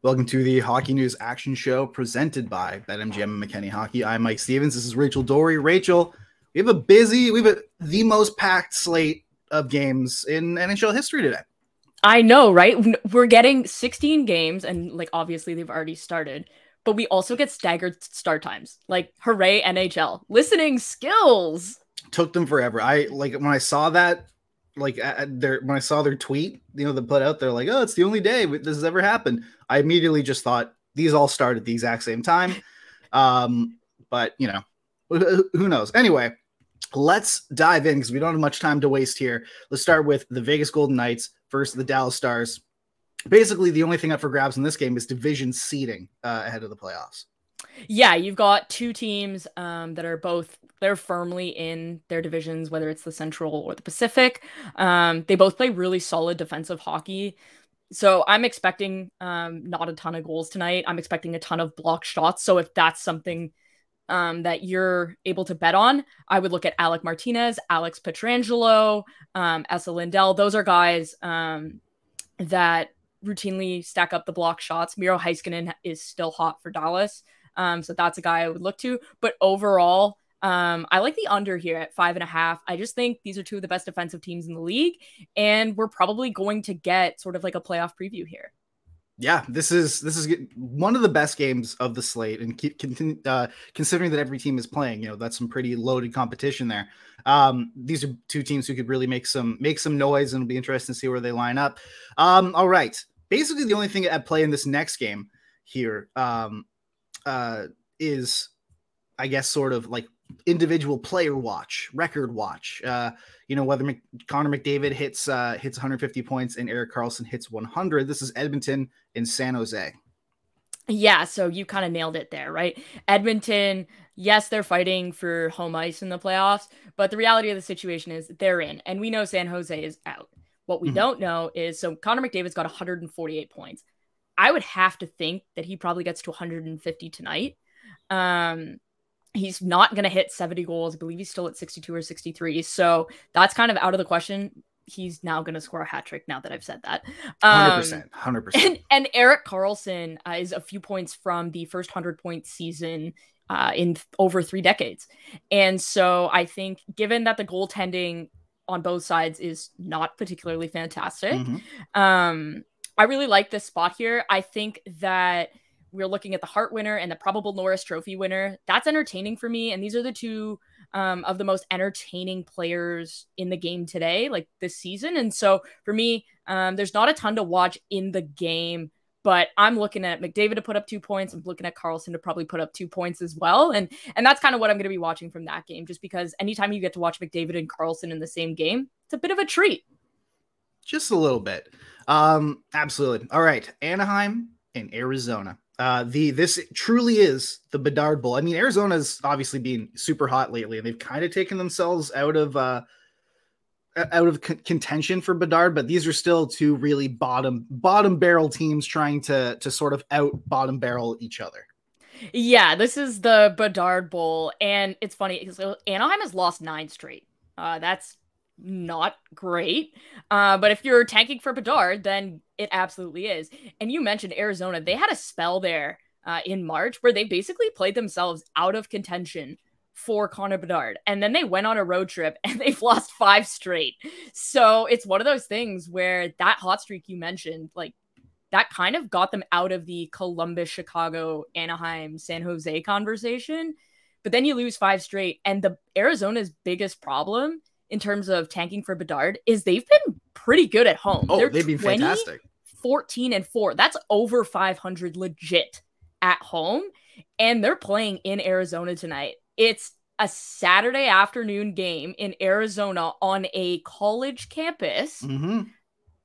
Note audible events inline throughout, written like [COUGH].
Welcome to the Hockey News Action Show presented by BetMGM and McKenny Hockey. I'm Mike Stephens. This is Rachel Doerrie. Rachel, we have a busy, we have a, the most packed slate of games in NHL history today. I know, right? We're getting 16 games, and like obviously they've already started, but we also get staggered start times. Like, hooray, NHL. Listening skills. Took them forever. I like when I saw that like their when I saw their tweet, you know, they put out there like, "Oh, it's the only day this has ever happened." I immediately just thought these all start at the exact same time. Um, but you know, who knows? Anyway, let's dive in because we don't have much time to waste here. Let's start with the Vegas Golden Knights versus the Dallas Stars. Basically, the only thing up for grabs in this game is division seeding uh, ahead of the playoffs. Yeah, you've got two teams um, that are both they're firmly in their divisions, whether it's the Central or the Pacific. Um, they both play really solid defensive hockey. So I'm expecting um, not a ton of goals tonight. I'm expecting a ton of block shots. So if that's something um, that you're able to bet on, I would look at Alec Martinez, Alex Pietrangelo, um, Esa Lindell. Those are guys um, that routinely stack up the block shots. Miro Heiskanen is still hot for Dallas. Um, so that's a guy I would look to. But overall, um, I like the under here at five and a half. I just think these are two of the best defensive teams in the league, and we're probably going to get sort of like a playoff preview here. Yeah, this is this is one of the best games of the slate, and keep, uh, considering that every team is playing, you know that's some pretty loaded competition there. Um, these are two teams who could really make some make some noise, and it'll be interesting to see where they line up. Um, all right, basically the only thing at play in this next game here um, uh, is, I guess, sort of like individual player watch, record watch. Uh, you know whether Mc, Connor McDavid hits uh, hits 150 points and Erik Karlsson hits 100. This is Edmonton in San Jose. Yeah, so you kind of nailed it there, right? Edmonton, yes, they're fighting for home ice in the playoffs, but the reality of the situation is they're in, and we know San Jose is out. What we mm-hmm. don't know is so Connor McDavid's got 148 points. I would have to think that he probably gets to 150 tonight. Um, he's not going to hit 70 goals. I believe he's still at 62 or 63. So that's kind of out of the question. He's now going to score a hat trick now that I've said that. Um, 100%. 100%. And, and Erik Karlsson uh, is a few points from the first 100 point season uh, in th- over three decades. And so I think, given that the goaltending on both sides is not particularly fantastic, mm-hmm. um, I really like this spot here. I think that we're looking at the Hart winner and the probable Norris Trophy winner. That's entertaining for me. And these are the two um, of the most entertaining players in the game today, like this season. And so for me, um, there's not a ton to watch in the game, but I'm looking at McDavid to put up two points. I'm looking at Karlsson to probably put up two points as well. And and that's kind of what I'm going to be watching from that game, just because anytime you get to watch McDavid and Karlsson in the same game, it's a bit of a treat. Just a little bit. Um, absolutely. All right. Anaheim in Arizona. Uh, the this truly is the Bedard Bowl. I mean, Arizona's obviously been super hot lately, and they've kind of taken themselves out of uh, out of contention for Bedard. But these are still two really bottom bottom barrel teams trying to to sort of out bottom barrel each other. Yeah, this is the Bedard Bowl, and it's funny so Anaheim has lost nine straight. Uh, that's not great. Uh, but if you're tanking for Bedard, then it absolutely is. And you mentioned Arizona; they had a spell there uh, in March where they basically played themselves out of contention for Connor Bedard, and then they went on a road trip [LAUGHS] and they've lost five straight. So it's one of those things where that hot streak you mentioned, like that kind of got them out of the Columbus, Chicago, Anaheim, San Jose conversation. But then you lose five straight. And the Arizona's biggest problem in terms of tanking for Bedard is they've been pretty good at home. Oh, They're they've been 20, fantastic. 14 and 4. That's over 500 legit at home and they're playing in Arizona tonight. It's a Saturday afternoon game in Arizona on a college campus. Mm-hmm.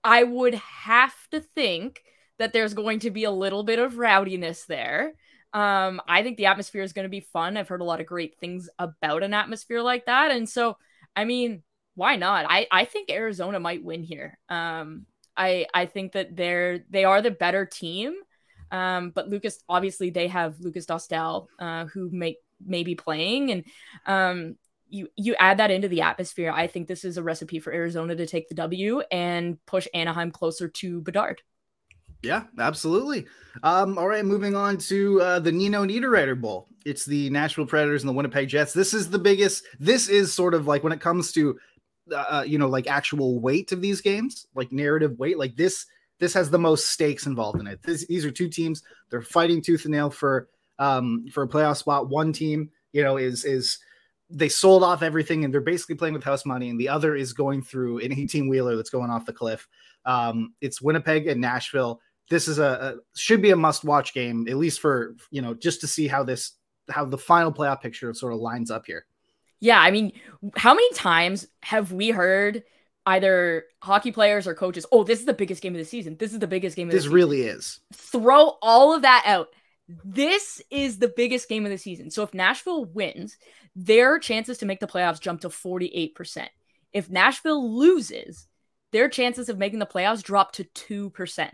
I would have to think that there's going to be a little bit of rowdiness there. Um, I think the atmosphere is going to be fun. I've heard a lot of great things about an atmosphere like that. And so I mean, why not? I I think Arizona might win here. Um, I I think that they're they are the better team. Um, but Lukas obviously they have Lukas Dostal, uh, who make may be playing, and um, you you add that into the atmosphere. I think this is a recipe for Arizona to take the W and push Anaheim closer to Bedard. Yeah, absolutely. Um, all right, moving on to uh, the Nino Niederreiter Bowl. It's the Nashville Predators and the Winnipeg Jets. This is the biggest. This is sort of like when it comes to, uh, uh, you know, like actual weight of these games, like narrative weight. Like this, this has the most stakes involved in it. This, these are two teams. They're fighting tooth and nail for um for a playoff spot. One team, you know, is is they sold off everything and they're basically playing with house money, and the other is going through an 18 wheeler that's going off the cliff. Um, it's Winnipeg and Nashville this is a, a should be a must watch game at least for you know just to see how this how the final playoff picture sort of lines up here. Yeah, I mean, how many times have we heard either hockey players or coaches, "Oh, this is the biggest game of the season. This is the biggest game of this the season." This really is. Throw all of that out. This is the biggest game of the season. So if Nashville wins, their chances to make the playoffs jump to 48%. If Nashville loses, their chances of making the playoffs drop to 2%.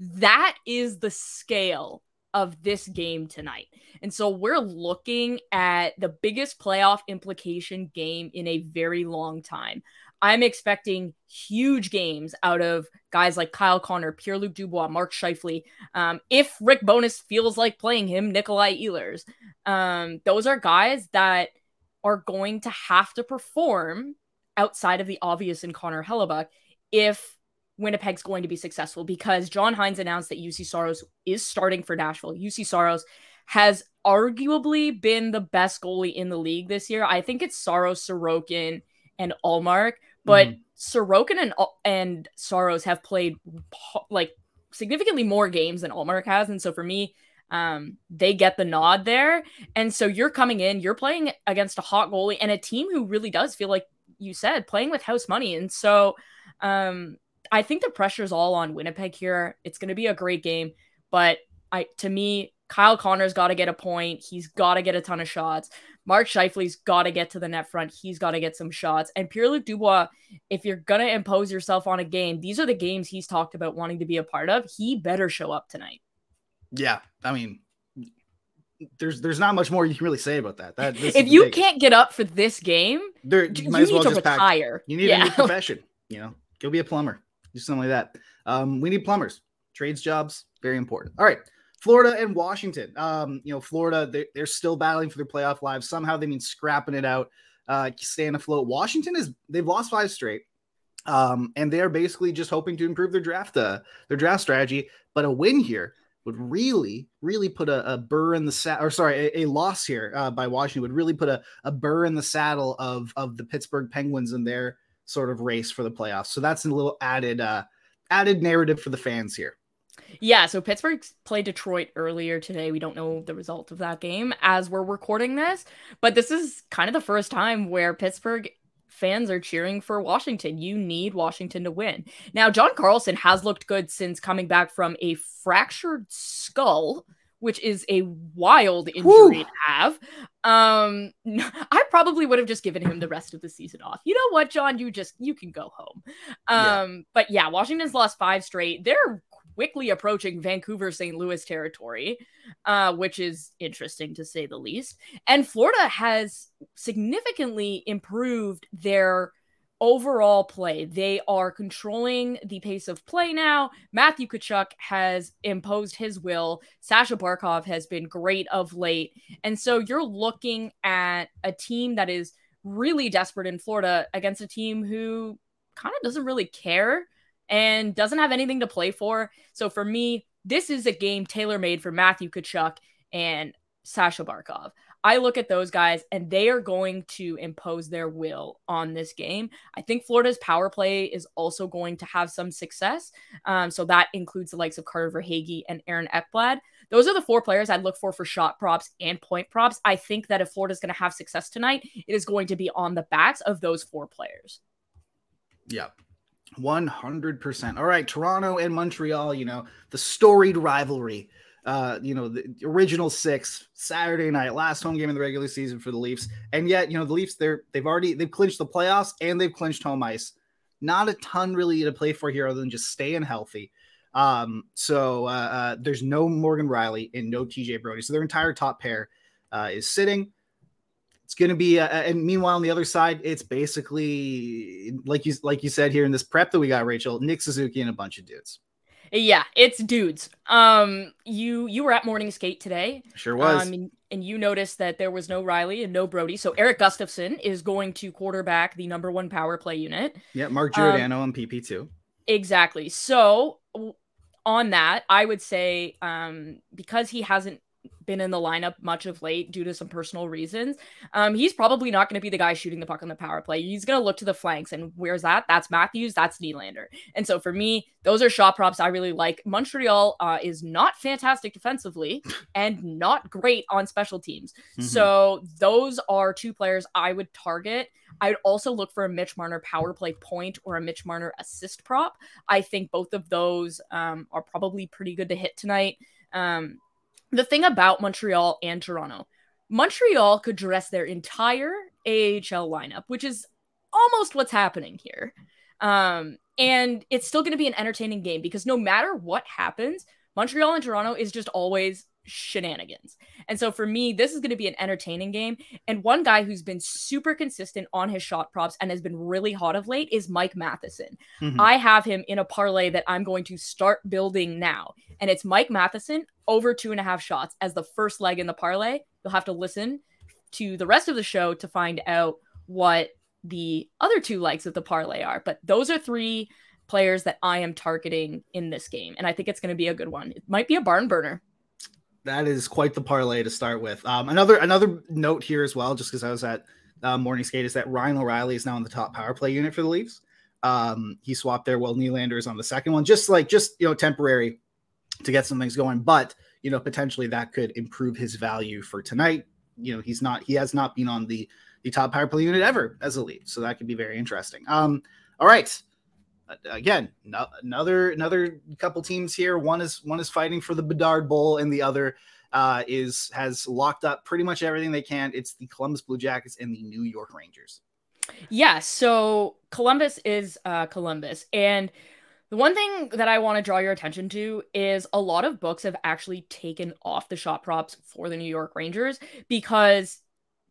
That is the scale of this game tonight. And so we're looking at the biggest playoff implication game in a very long time. I'm expecting huge games out of guys like Kyle Connor, Pierre Luc Dubois, Mark Scheifele. Um, if Rick Bowness feels like playing him, Nikolai Ehlers. Um, those are guys that are going to have to perform outside of the obvious in Connor Hellebuyck if Winnipeg's going to be successful because John Hynes announced that Juuse Saros is starting for Nashville. Juuse Saros has arguably been the best goalie in the league this year. I think it's Saros, Sorokin, and Ullmark, but mm. Sorokin and and Saros have played like significantly more games than Ullmark has, and so for me, um, they get the nod there. And so you're coming in, you're playing against a hot goalie and a team who really does feel like you said playing with house money, and so um I think the pressure is all on Winnipeg here. It's going to be a great game, but I to me, Kyle Connor's got to get a point. He's got to get a ton of shots. Mark Scheifele's got to get to the net front. He's got to get some shots. And Pierre Luc Dubois, if you're going to impose yourself on a game, these are the games he's talked about wanting to be a part of. He better show up tonight. Yeah. I mean, there's there's not much more you can really say about that. That if you can't get up for this game, there, you, you might as well just retire. Pack. You need yeah. a new [LAUGHS] profession. You know, go be a plumber do something like that. Um, we need plumbers, trades jobs, very important. All right. Florida and Washington. Um, you know, Florida, they're, they're still battling for their playoff lives. Somehow they mean scrapping it out, uh, staying afloat. Washington is they've lost five straight. Um, and they are basically just hoping to improve their draft, uh, their draft strategy. But a win here would really, really put a, a burr in the saddle, or sorry, a, a loss here uh, by Washington would really put a, a burr in the saddle of of the Pittsburgh Penguins and their sort of race for the playoffs. So that's a little added uh added narrative for the fans here. Yeah, so Pittsburgh played Detroit earlier today. We don't know the result of that game as we're recording this, but this is kind of the first time where Pittsburgh fans are cheering for Washington. You need Washington to win. Now, John Carlson has looked good since coming back from a fractured skull which is a wild injury Woo. to have. Um, [LAUGHS] I probably would have just given him the rest of the season off. You know what, John? You just you can go home. Um, yeah. but yeah, Washington's lost five straight. They're quickly approaching Vancouver St. Louis territory, uh, which is interesting to say the least. And Florida has significantly improved their overall play. They are controlling the pace of play now. Matthew Tkachuk has imposed his will. Sasha Barkov has been great of late. And so you're looking at a team that is really desperate in Florida against a team who kind of doesn't really care and doesn't have anything to play for. So for me, this is a game tailor made for Matthew Tkachuk and Sasha Barkov. I look at those guys and they are going to impose their will on this game. I think Florida's power play is also going to have some success. Um, so that includes the likes of Carter Verhaeghe and Aaron Ekblad. Those are the four players I'd look for for shot props and point props. I think that if Florida's going to have success tonight, it is going to be on the backs of those four players. Yeah. 100%. All right, Toronto and Montreal, you know, the storied rivalry uh, you know, the original six Saturday night, last home game in the regular season for the Leafs. And yet, you know, the Leafs, they're they've already they've clinched the playoffs and they've clinched home ice. Not a ton really to play for here other than just staying healthy. Um, so uh, uh, there's no Morgan Rielly and no TJ Brodie. So their entire top pair uh, is sitting. It's going to be, uh, and meanwhile on the other side, it's basically like you like you said here in this prep that we got, Rachel, Nick Suzuki and a bunch of dudes. Yeah, it's dudes. Um, you you were at morning skate today. Sure was. Um, and, and you noticed that there was no Rielly and no Brodie. So Erik Gustafsson is going to quarterback the number one power play unit. Yeah, Mark Giordano um, on PP two. Exactly. So on that, I would say um, because he hasn't been in the lineup much of late due to some personal reasons. Um, he's probably not going to be the guy shooting the puck on the power play. He's going to look to the flanks, and where's that? That's Matthews. That's Nylander. And so for me, those are shot props I really like. Montreal uh, is not fantastic defensively [LAUGHS] and not great on special teams. Mm-hmm. So those are two players I would target. I would also look for a Mitch Marner power play point or a Mitch Marner assist prop. I think both of those um, are probably pretty good to hit tonight. Um, the thing about Montreal and Toronto, Montreal could dress their entire AHL lineup, which is almost what's happening here. Um, and it's still going to be an entertaining game because no matter what happens, Montreal and Toronto is just always shenanigans. And so for me, this is going to be an entertaining game. And one guy who's been super consistent on his shot props and has been really hot of late is Mike Matheson. Mm-hmm. I have him in a parlay that I'm going to start building now. And it's Mike Matheson over two and a half shots as the first leg in the parlay. You'll have to listen to the rest of the show to find out what the other two legs of the parlay are. But those are three players that I am targeting in this game. And I think it's going to be a good one. It might be a barn burner that is quite the parlay to start with. Um, another another note here as well, just because I was at uh, morning skate, is that Ryan O'Reilly is now in the top power play unit for the Leafs. Um, he swapped there while Nylander is on the second one, just like just you know temporary to get some things going, but you know potentially that could improve his value for tonight. You know he's not he has not been on the the top power play unit ever as a Leaf, so that could be very interesting. Um, all right, again, no, another another couple teams here. One is one is fighting for the Bedard Bowl, and the other uh, is has locked up pretty much everything they can. It's the Columbus Blue Jackets and the New York Rangers. Yeah, so Columbus is uh, Columbus, and the one thing that I want to draw your attention to is a lot of books have actually taken off the shot props for the New York Rangers because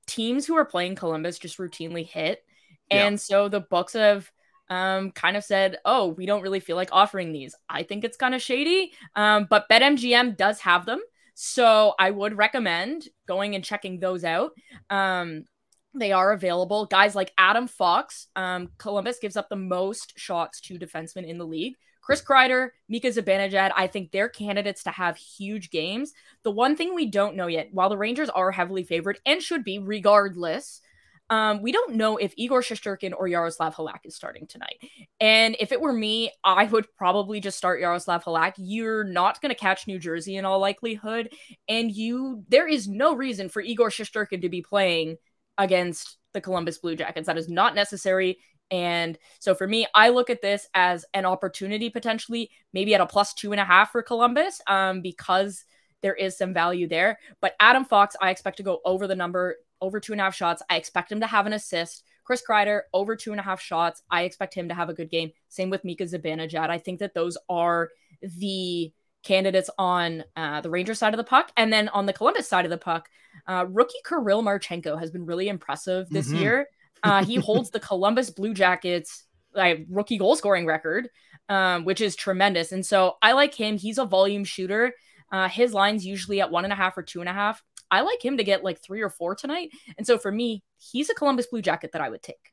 teams who are playing Columbus just routinely hit. And yeah. so the books have um, kind of said, "Oh, we don't really feel like offering these." I think it's kind of shady, um, but BetMGM does have them, so I would recommend going and checking those out. Um, they are available. Guys like Adam Fox, um, Columbus gives up the most shots to defensemen in the league. Chris Kreider, Mika Zibanejad, I think they're candidates to have huge games. The one thing we don't know yet, while the Rangers are heavily favored and should be regardless, um, we don't know if Igor Shesterkin or Yaroslav Halak is starting tonight. And if it were me, I would probably just start Yaroslav Halak. You're not going to catch New Jersey in all likelihood, and you there is no reason for Igor Shesterkin to be playing against the Columbus Blue Jackets. That is not necessary. And so for me, I look at this as an opportunity potentially, maybe at a plus two and a half for Columbus, um, because there is some value there. But Adam Fox, I expect to go over the number over two and a half shots. I expect him to have an assist. Chris Kreider, over two and a half shots. I expect him to have a good game. Same with Mika Zibanejad. I think that those are the candidates on uh, the Ranger side of the puck. And then on the Columbus side of the puck, uh, rookie Kirill Marchenko has been really impressive this mm-hmm. year. Uh, he [LAUGHS] holds the Columbus Blue Jackets uh, rookie goal scoring record, um, which is tremendous. And so I like him. He's a volume shooter. Uh, his line's usually at one and a half or two and a half. I like him to get like three or four tonight. And so for me, he's a Columbus Blue Jacket that I would take.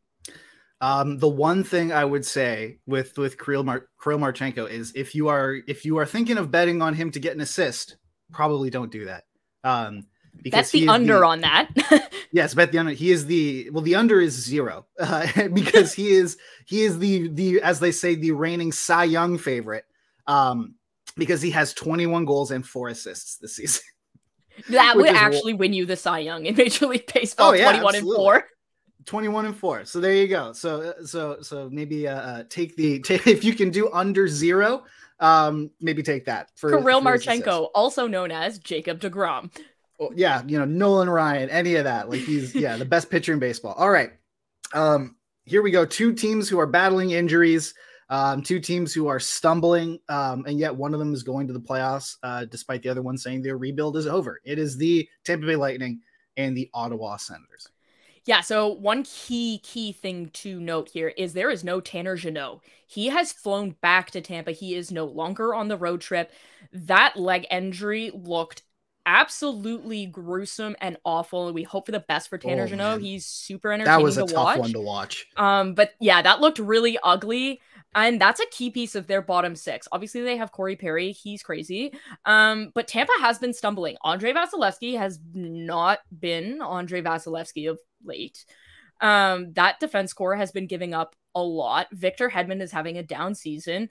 Um, the one thing I would say with with Kirill, Mar- Kirill Marchenko is if you are if you are thinking of betting on him to get an assist, probably don't do that. Um, because that's the under the, on that. [LAUGHS] yes, bet the under. He is the well. The under is zero [LAUGHS] uh, because he is he is the the as they say the reigning Cy Young favorite. Um, because he has 21 goals and four assists this [LAUGHS] season. That would actually win you the Cy Young in [LAUGHS] Major League Baseball. Oh, yeah, 21 absolutely. and four. 21 and four. So there you go. So uh, so so maybe uh, uh take the [LAUGHS] take if you can do under zero, um maybe take that for Kirill Marchenko, also known as Jacob DeGrom. Well, yeah, you know Nolan Ryan, any of that. Like he's yeah the best pitcher in baseball. All right, um here we go. Two teams who are battling injuries. Um, two teams who are stumbling, um, and yet one of them is going to the playoffs, uh, despite the other one saying their rebuild is over. It is the Tampa Bay Lightning and the Ottawa Senators. Yeah, so one key key thing to note here is there is no Tanner Jeannot. He has flown back to Tampa. He is no longer on the road trip. That leg injury looked absolutely gruesome and awful. And we hope for the best for Tanner oh, Jeannot. He's super entertaining. That was a to tough watch. one to watch. Um, but yeah, that looked really ugly. And that's a key piece of their bottom six. Obviously, they have Corey Perry. He's crazy. Um, but Tampa has been stumbling. Andrei Vasilevskiy has not been Andrei Vasilevskiy of late. Um, that defense core has been giving up a lot. Victor Hedman is having a down season.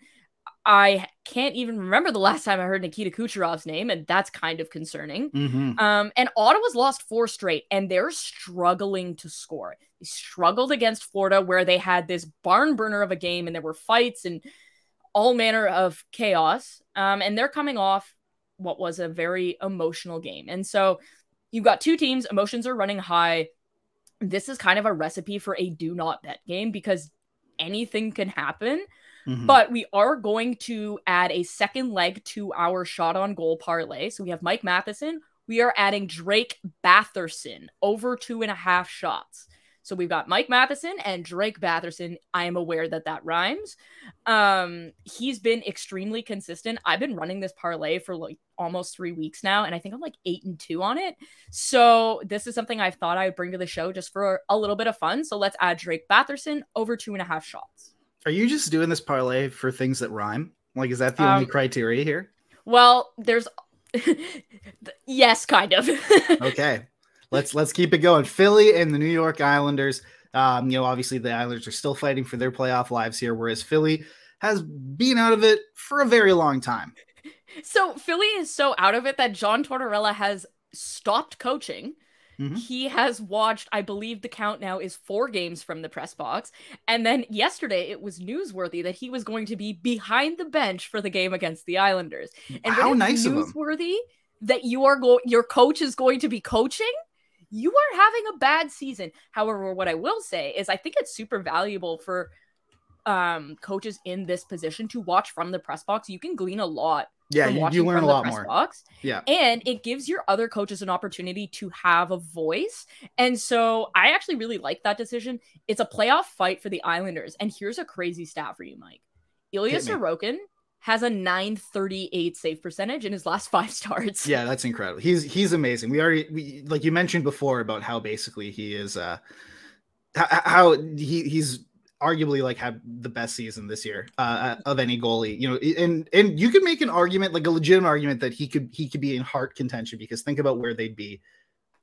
I can't even remember the last time I heard Nikita Kucherov's name, and that's kind of concerning. Mm-hmm. Um, and Ottawa's lost four straight, and they're struggling to score. They struggled against Florida, where they had this barn burner of a game, and there were fights and all manner of chaos. Um, and they're coming off what was a very emotional game, and so you've got two teams. Emotions are running high. This is kind of a recipe for a do not bet game because anything can happen. Mm-hmm. But we are going to add a second leg to our shot on goal parlay. So we have Mike Matheson. We are adding Drake Batherson over two and a half shots. So we've got Mike Matheson and Drake Batherson. I am aware that that rhymes. Um, he's been extremely consistent. I've been running this parlay for like almost three weeks now, and I think I'm like eight and two on it. So this is something I thought I would bring to the show just for a little bit of fun. So let's add Drake Batherson over two and a half shots. Are you just doing this parlay for things that rhyme? Like, is that the um, only criteria here? Well, there's [LAUGHS] yes, kind of. [LAUGHS] okay, let's let's keep it going. Philly and the New York Islanders. Um, you know, obviously the Islanders are still fighting for their playoff lives here, whereas Philly has been out of it for a very long time. So Philly is so out of it that John Tortorella has stopped coaching. Mm-hmm. He has watched, I believe the count now is four games from the press box. And then yesterday it was newsworthy that he was going to be behind the bench for the game against the Islanders. And how nice newsworthy that you are going your coach is going to be coaching? You are having a bad season. However, what I will say is I think it's super valuable for um coaches in this position to watch from the press box. You can glean a lot yeah, you, you, learn a lot more. Box. Yeah. And it gives your other coaches an opportunity to have a voice. And so I actually really like that decision. It's a playoff fight for the Islanders. And here's a crazy stat for you, Mike. Ilya Sorokin has a 938 save percentage in his last [LAUGHS] five starts. Yeah, that's incredible. He's he's amazing. We already we, like you mentioned before about how basically he is uh how, how he he's arguably like had the best season this year uh, of any goalie. You know, and and you could make an argument, like a legitimate argument, that he could he could be in Hart contention because think about where they'd be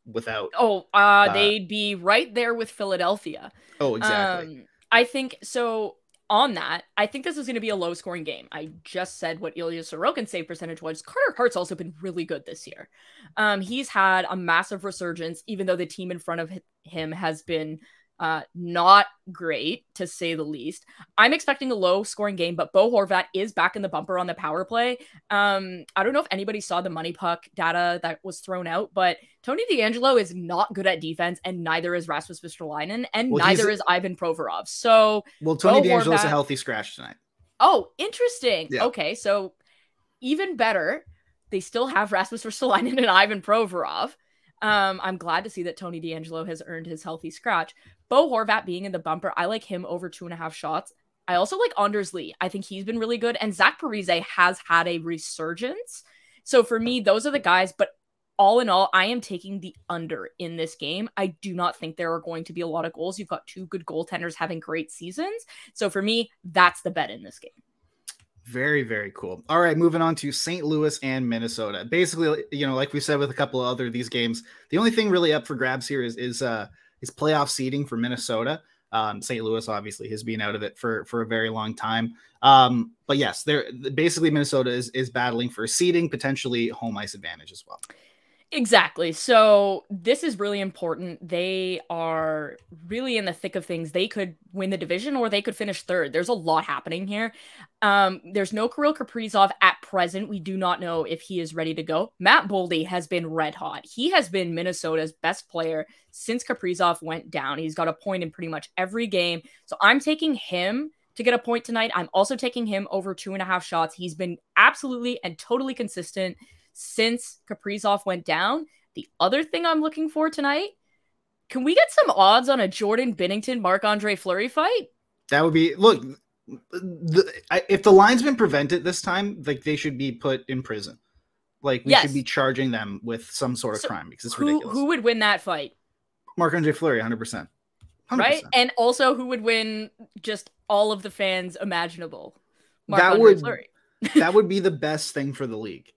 without. Oh, uh, uh they'd be right there with Philadelphia. Oh, exactly. Um, I think so. On that, I think this is going to be a low scoring game. I just said what Ilya Sorokin's save percentage was. Carter Hart's also been really good this year. Um, he's had a massive resurgence, even though the team in front of him has been uh, not great to say the least. I'm expecting a low scoring game, but Bo Horvat is back in the bumper on the power play. Um, I don't know if anybody saw the money puck data that was thrown out, but Tony DeAngelo is not good at defense, and neither is Rasmus Ristolainen, and well, neither is Ivan Provorov. So, well, Tony Bo DeAngelo's Horvat... a healthy scratch tonight. Oh, interesting. Yeah. Okay, so even better, they still have Rasmus Ristolainen and Ivan Provorov. Um, I'm glad to see that Tony DeAngelo has earned his healthy scratch. Bo Horvat being in the bumper, I like him over two and a half shots. I also like Anders Lee. I think he's been really good. And Zach Parise has had a resurgence. So for me, those are the guys. But all in all, I am taking the under in this game. I do not think there are going to be a lot of goals. You've got two good goaltenders having great seasons. So for me, that's the bet in this game. Very, very cool. All right, moving on to St. Louis and Minnesota. Basically, you know, like we said with a couple of other these games, the only thing really up for grabs here is is uh is playoff seeding for Minnesota. Um, St. Louis obviously has been out of it for for a very long time. Um, but yes, they're basically Minnesota is is battling for seeding, potentially home ice advantage as well. Exactly. So this is really important. They are really in the thick of things. They could win the division or they could finish third. There's a lot happening here. Um, there's no Kirill Kaprizov at present. We do not know if he is ready to go. Matt Boldy has been red hot. He has been Minnesota's best player since Kaprizov went down. He's got a point in pretty much every game. So I'm taking him to get a point tonight. I'm also taking him over two and a half shots. He's been absolutely and totally consistent since Kaprizov went down. The other thing I'm looking for tonight Can we get some odds on a Jordan Binnington Marc Andre Fleury fight? That would be look. The, I, if the line's been prevented this time, like they should be put in prison. Like we yes. should be charging them with some sort of so crime because it's who, ridiculous. Who would win that fight? Marc Andre Fleury, hundred percent. Right, and also who would win just all of the fans imaginable? Marc that Andre would Fleury. that [LAUGHS] would be the best thing for the league.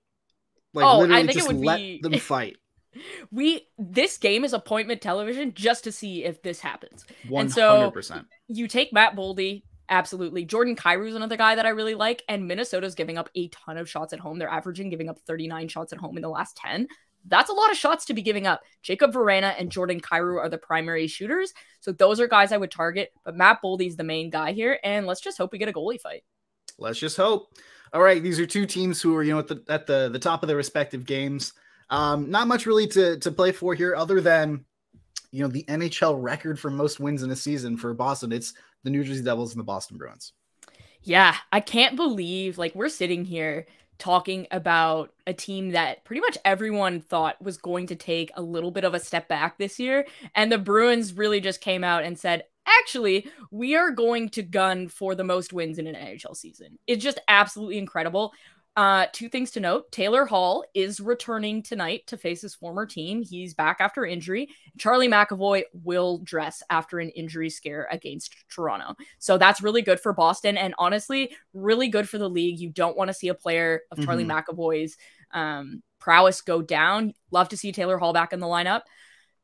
Like oh, literally, just let be... them fight. [LAUGHS] we this game is appointment television just to see if this happens. One hundred percent. You take Matt Boldy, absolutely. Jordan Kyrou is another guy that I really like, and Minnesota's giving up a ton of shots at home. They're averaging giving up thirty nine shots at home in the last ten. That's a lot of shots to be giving up. Jakub Vrana and Jordan Kyrou are the primary shooters, so those are guys I would target. But Matt Boldy's the main guy here, and let's just hope we get a goalie fight. Let's just hope. All right, these are two teams who are you know at the at the the top of their respective games. Um, not much really to to play for here, other than you know the NHL record for most wins in a season for Boston. It's the New Jersey Devils and the Boston Bruins. Yeah, I can't believe like we're sitting here talking about a team that pretty much everyone thought was going to take a little bit of a step back this year. And the Bruins really just came out and said, actually, we are going to gun for the most wins in an NHL season. It's just absolutely incredible. Uh, two things to note Taylor Hall is returning tonight to face his former team. He's back after injury. Charlie McAvoy will dress after an injury scare against Toronto. So that's really good for Boston and honestly, really good for the league. You don't want to see a player of Charlie mm-hmm. McAvoy's um, prowess go down. Love to see Taylor Hall back in the lineup.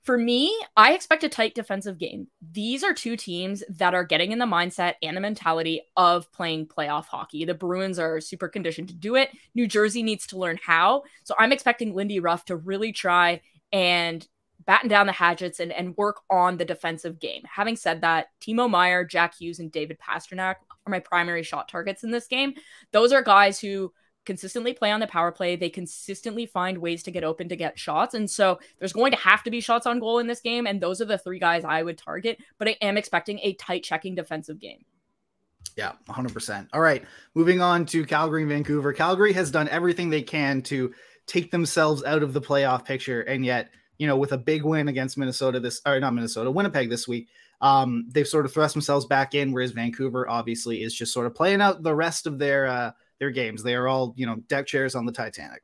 For me, I expect a tight defensive game. These are two teams that are getting in the mindset and the mentality of playing playoff hockey. The Bruins are super conditioned to do it. New Jersey needs to learn how. So I'm expecting Lindy Ruff to really try and batten down the hatchets and, and work on the defensive game. Having said that, Timo Meier, Jack Hughes, and David Pastrnak are my primary shot targets in this game. Those are guys who consistently play on the power play. They consistently find ways to get open to get shots. And so there's going to have to be shots on goal in this game. And those are the three guys I would target. But I am expecting a tight checking defensive game. Yeah, 100%. All right. Moving on to Calgary and Vancouver. Calgary has done everything they can to take themselves out of the playoff picture. And yet, you know, with a big win against Minnesota this, or not Minnesota, Winnipeg this week, um, they've sort of thrust themselves back in, whereas Vancouver obviously is just sort of playing out the rest of their, uh, their games. They are all, you know, deck chairs on the Titanic.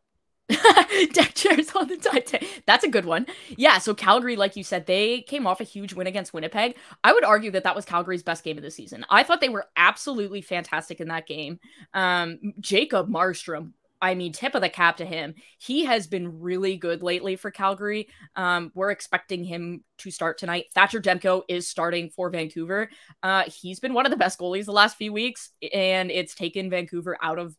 [LAUGHS] deck chairs on the Titanic. That's a good one. Yeah. So Calgary, like you said, they came off a huge win against Winnipeg. I would argue that that was Calgary's best game of the season. I thought they were absolutely fantastic in that game. Um, Jacob Markstrom I mean, tip of the cap to him. He has been really good lately for Calgary. Um, we're expecting him to start tonight. Thatcher Demko is starting for Vancouver. Uh, he's been one of the best goalies the last few weeks, and it's taken Vancouver out of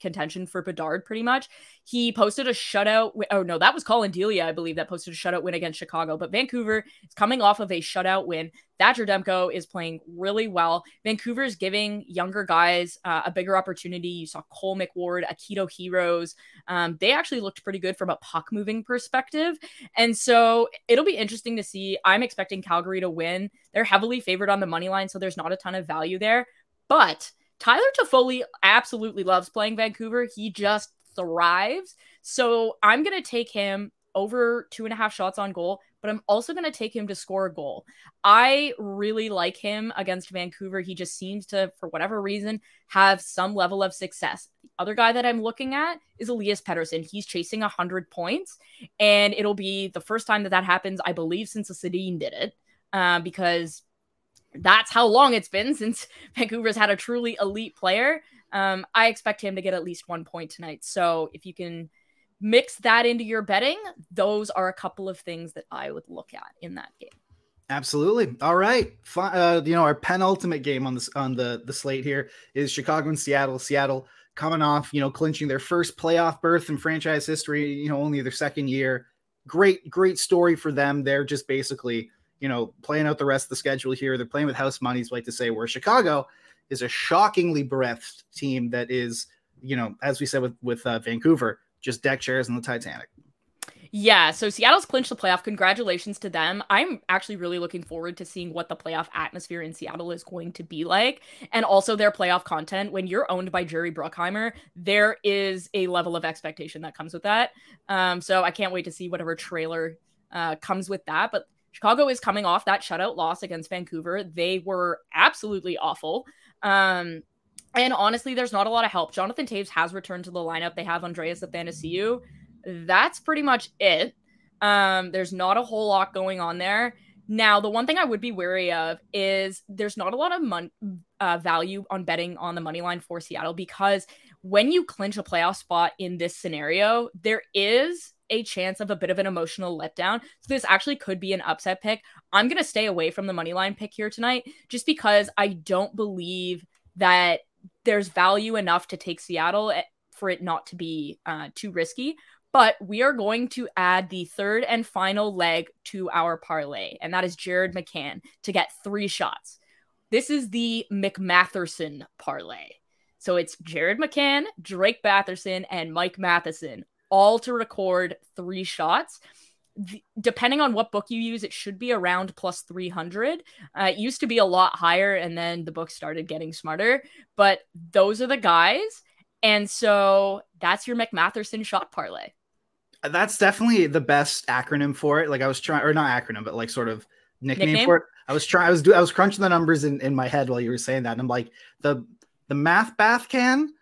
contention for Bedard pretty much. He posted a shutout. Oh no, that was Collin Delia, I believe, that posted a shutout win against Chicago. But Vancouver is coming off of a shutout win. Thatcher Demko is playing really well. Vancouver is giving younger guys uh, a bigger opportunity. You saw Cole McWard, Akito Hirose. Um, they actually looked pretty good from a puck moving perspective. And so it'll be interesting to see. I'm expecting Calgary to win. They're heavily favored on the money line, so there's not a ton of value there. But Tyler Toffoli absolutely loves playing Vancouver. He just thrives. So I'm going to take him over two and a half shots on goal, but I'm also going to take him to score a goal. I really like him against Vancouver. He just seems to, for whatever reason, have some level of success. The other guy that I'm looking at is Elias Pettersson. He's chasing 100 points, and it'll be the first time that that happens, I believe, since the Sedin did it. Uh, because that's how long it's been since [LAUGHS] Vancouver's had a truly elite player. Um, I expect him to get at least one point tonight. So if you can mix that into your betting, those are a couple of things that I would look at in that game. Absolutely. All right. Uh, you know, our penultimate game on this on the the slate here is Chicago and Seattle. Seattle coming off, you know, clinching their first playoff berth in franchise history. You know, only their second year. Great, great story for them. They're just basically you know, playing out the rest of the schedule here. They're playing with house money, like to say, where Chicago is a shockingly breathed team that is, you know, as we said with with uh, Vancouver, just deck chairs in the Titanic. Yeah, so Seattle's clinched the playoff. Congratulations to them. I'm actually really looking forward to seeing what the playoff atmosphere in Seattle is going to be like and also their playoff content. When you're owned by Jerry Bruckheimer, there is a level of expectation that comes with that. Um, so I can't wait to see whatever trailer uh, comes with that. But Chicago is coming off that shutout loss against Vancouver. They were absolutely awful. Um, and honestly, there's not a lot of help. Jonathan Toews has returned to the lineup. They have Andreas Athanasiou. That's pretty much it. Um, there's not a whole lot going on there. Now, the one thing I would be wary of is there's not a lot of mon- uh, value on betting on the money line for Seattle because when you clinch a playoff spot in this scenario, there is a chance of a bit of an emotional letdown. So this actually could be an upset pick. I'm going to stay away from the money line pick here tonight just because I don't believe that there's value enough to take Seattle eh, for it not to be uh, too risky. But we are going to add the third and final leg to our parlay, and that is Jared McCann to get three shots. This is the McMatherson parlay. So it's Jared McCann, Drake Batherson, and Mike Matheson, all to record three shots. The, depending on what book you use, it should be around plus 300. Uh, it used to be a lot higher, and then the book started getting smarter. But those are the guys. And so that's your McMatherson shot parlay that's definitely the best acronym for it. Like I was trying, or not acronym, but like sort of nickname, nickname? for it. I was trying. I was doing. I was crunching the numbers in, in my head while you were saying that, and I'm like the the math bath can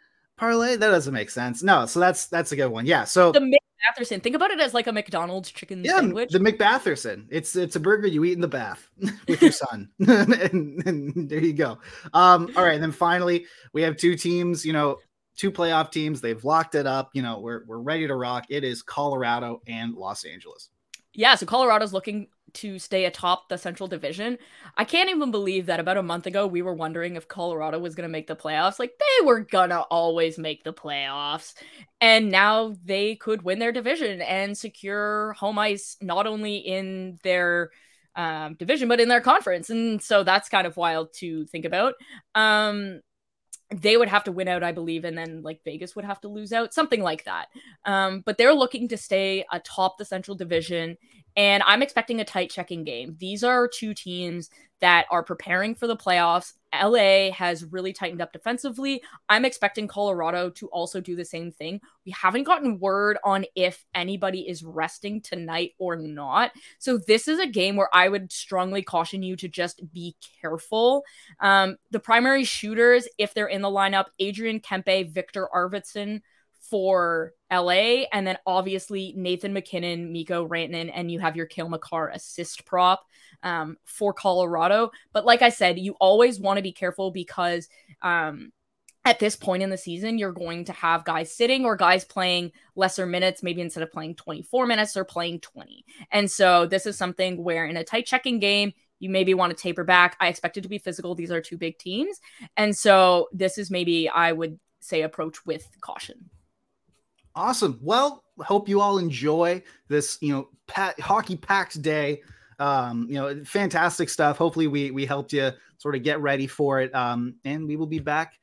parlay. That doesn't make sense. No, so that's that's a good one. Yeah. So the McBatherson. Think about it as like a McDonald's chicken yeah, sandwich. The McBatherson. It's it's a burger you eat in the bath [LAUGHS] with your son, [LAUGHS] and, and, there you go. Um. All right. And then finally, we have two teams. You know, two playoff teams. They've locked it up. You know, we're we're ready to rock. It is Colorado and Los Angeles. Yeah, so Colorado's looking to stay atop the Central Division. I can't even believe that about a month ago we were wondering if Colorado was going to make the playoffs. Like they were going to always make the playoffs. And now they could win their division and secure home ice not only in their um, division but in their conference. And so that's kind of wild to think about. Um, they would have to win out, I believe, and then like Vegas would have to lose out, something like that. Um, but they're looking to stay atop the Central Division, and I'm expecting a tight checking game. These are two teams that are preparing for the playoffs. LA has really tightened up defensively. I'm expecting Colorado to also do the same thing. We haven't gotten word on if anybody is resting tonight or not. So, this is a game where I would strongly caution you to just be careful. Um, the primary shooters, if they're in the lineup, Adrian Kempe, Viktor Arvidsson, for LA, and then obviously Nathan MacKinnon, Mikko Rantanen, and you have your Cale Makar assist prop um, for Colorado. But like I said, you always want to be careful because um, at this point in the season, you're going to have guys sitting or guys playing lesser minutes. Maybe instead of playing 24 minutes, they're playing 20. And so this is something where in a tight checking game, you maybe want to taper back. I expect it to be physical. These are two big teams. And so this is maybe I would say approach with caution. Awesome. Well, hope you all enjoy this, you know, pat, hockey packed day. Um, you know, fantastic stuff. Hopefully, we we helped you sort of get ready for it. Um, and we will be back,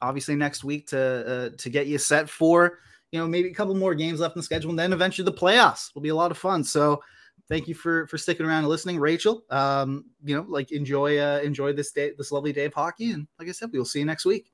obviously, next week to uh, to get you set for you know maybe a couple more games left in the schedule, and then eventually the playoffs will be a lot of fun. So, thank you for for sticking around and listening, Rachel. Um, you know, like enjoy uh, enjoy this day, this lovely day of hockey, and like I said, we will see you next week.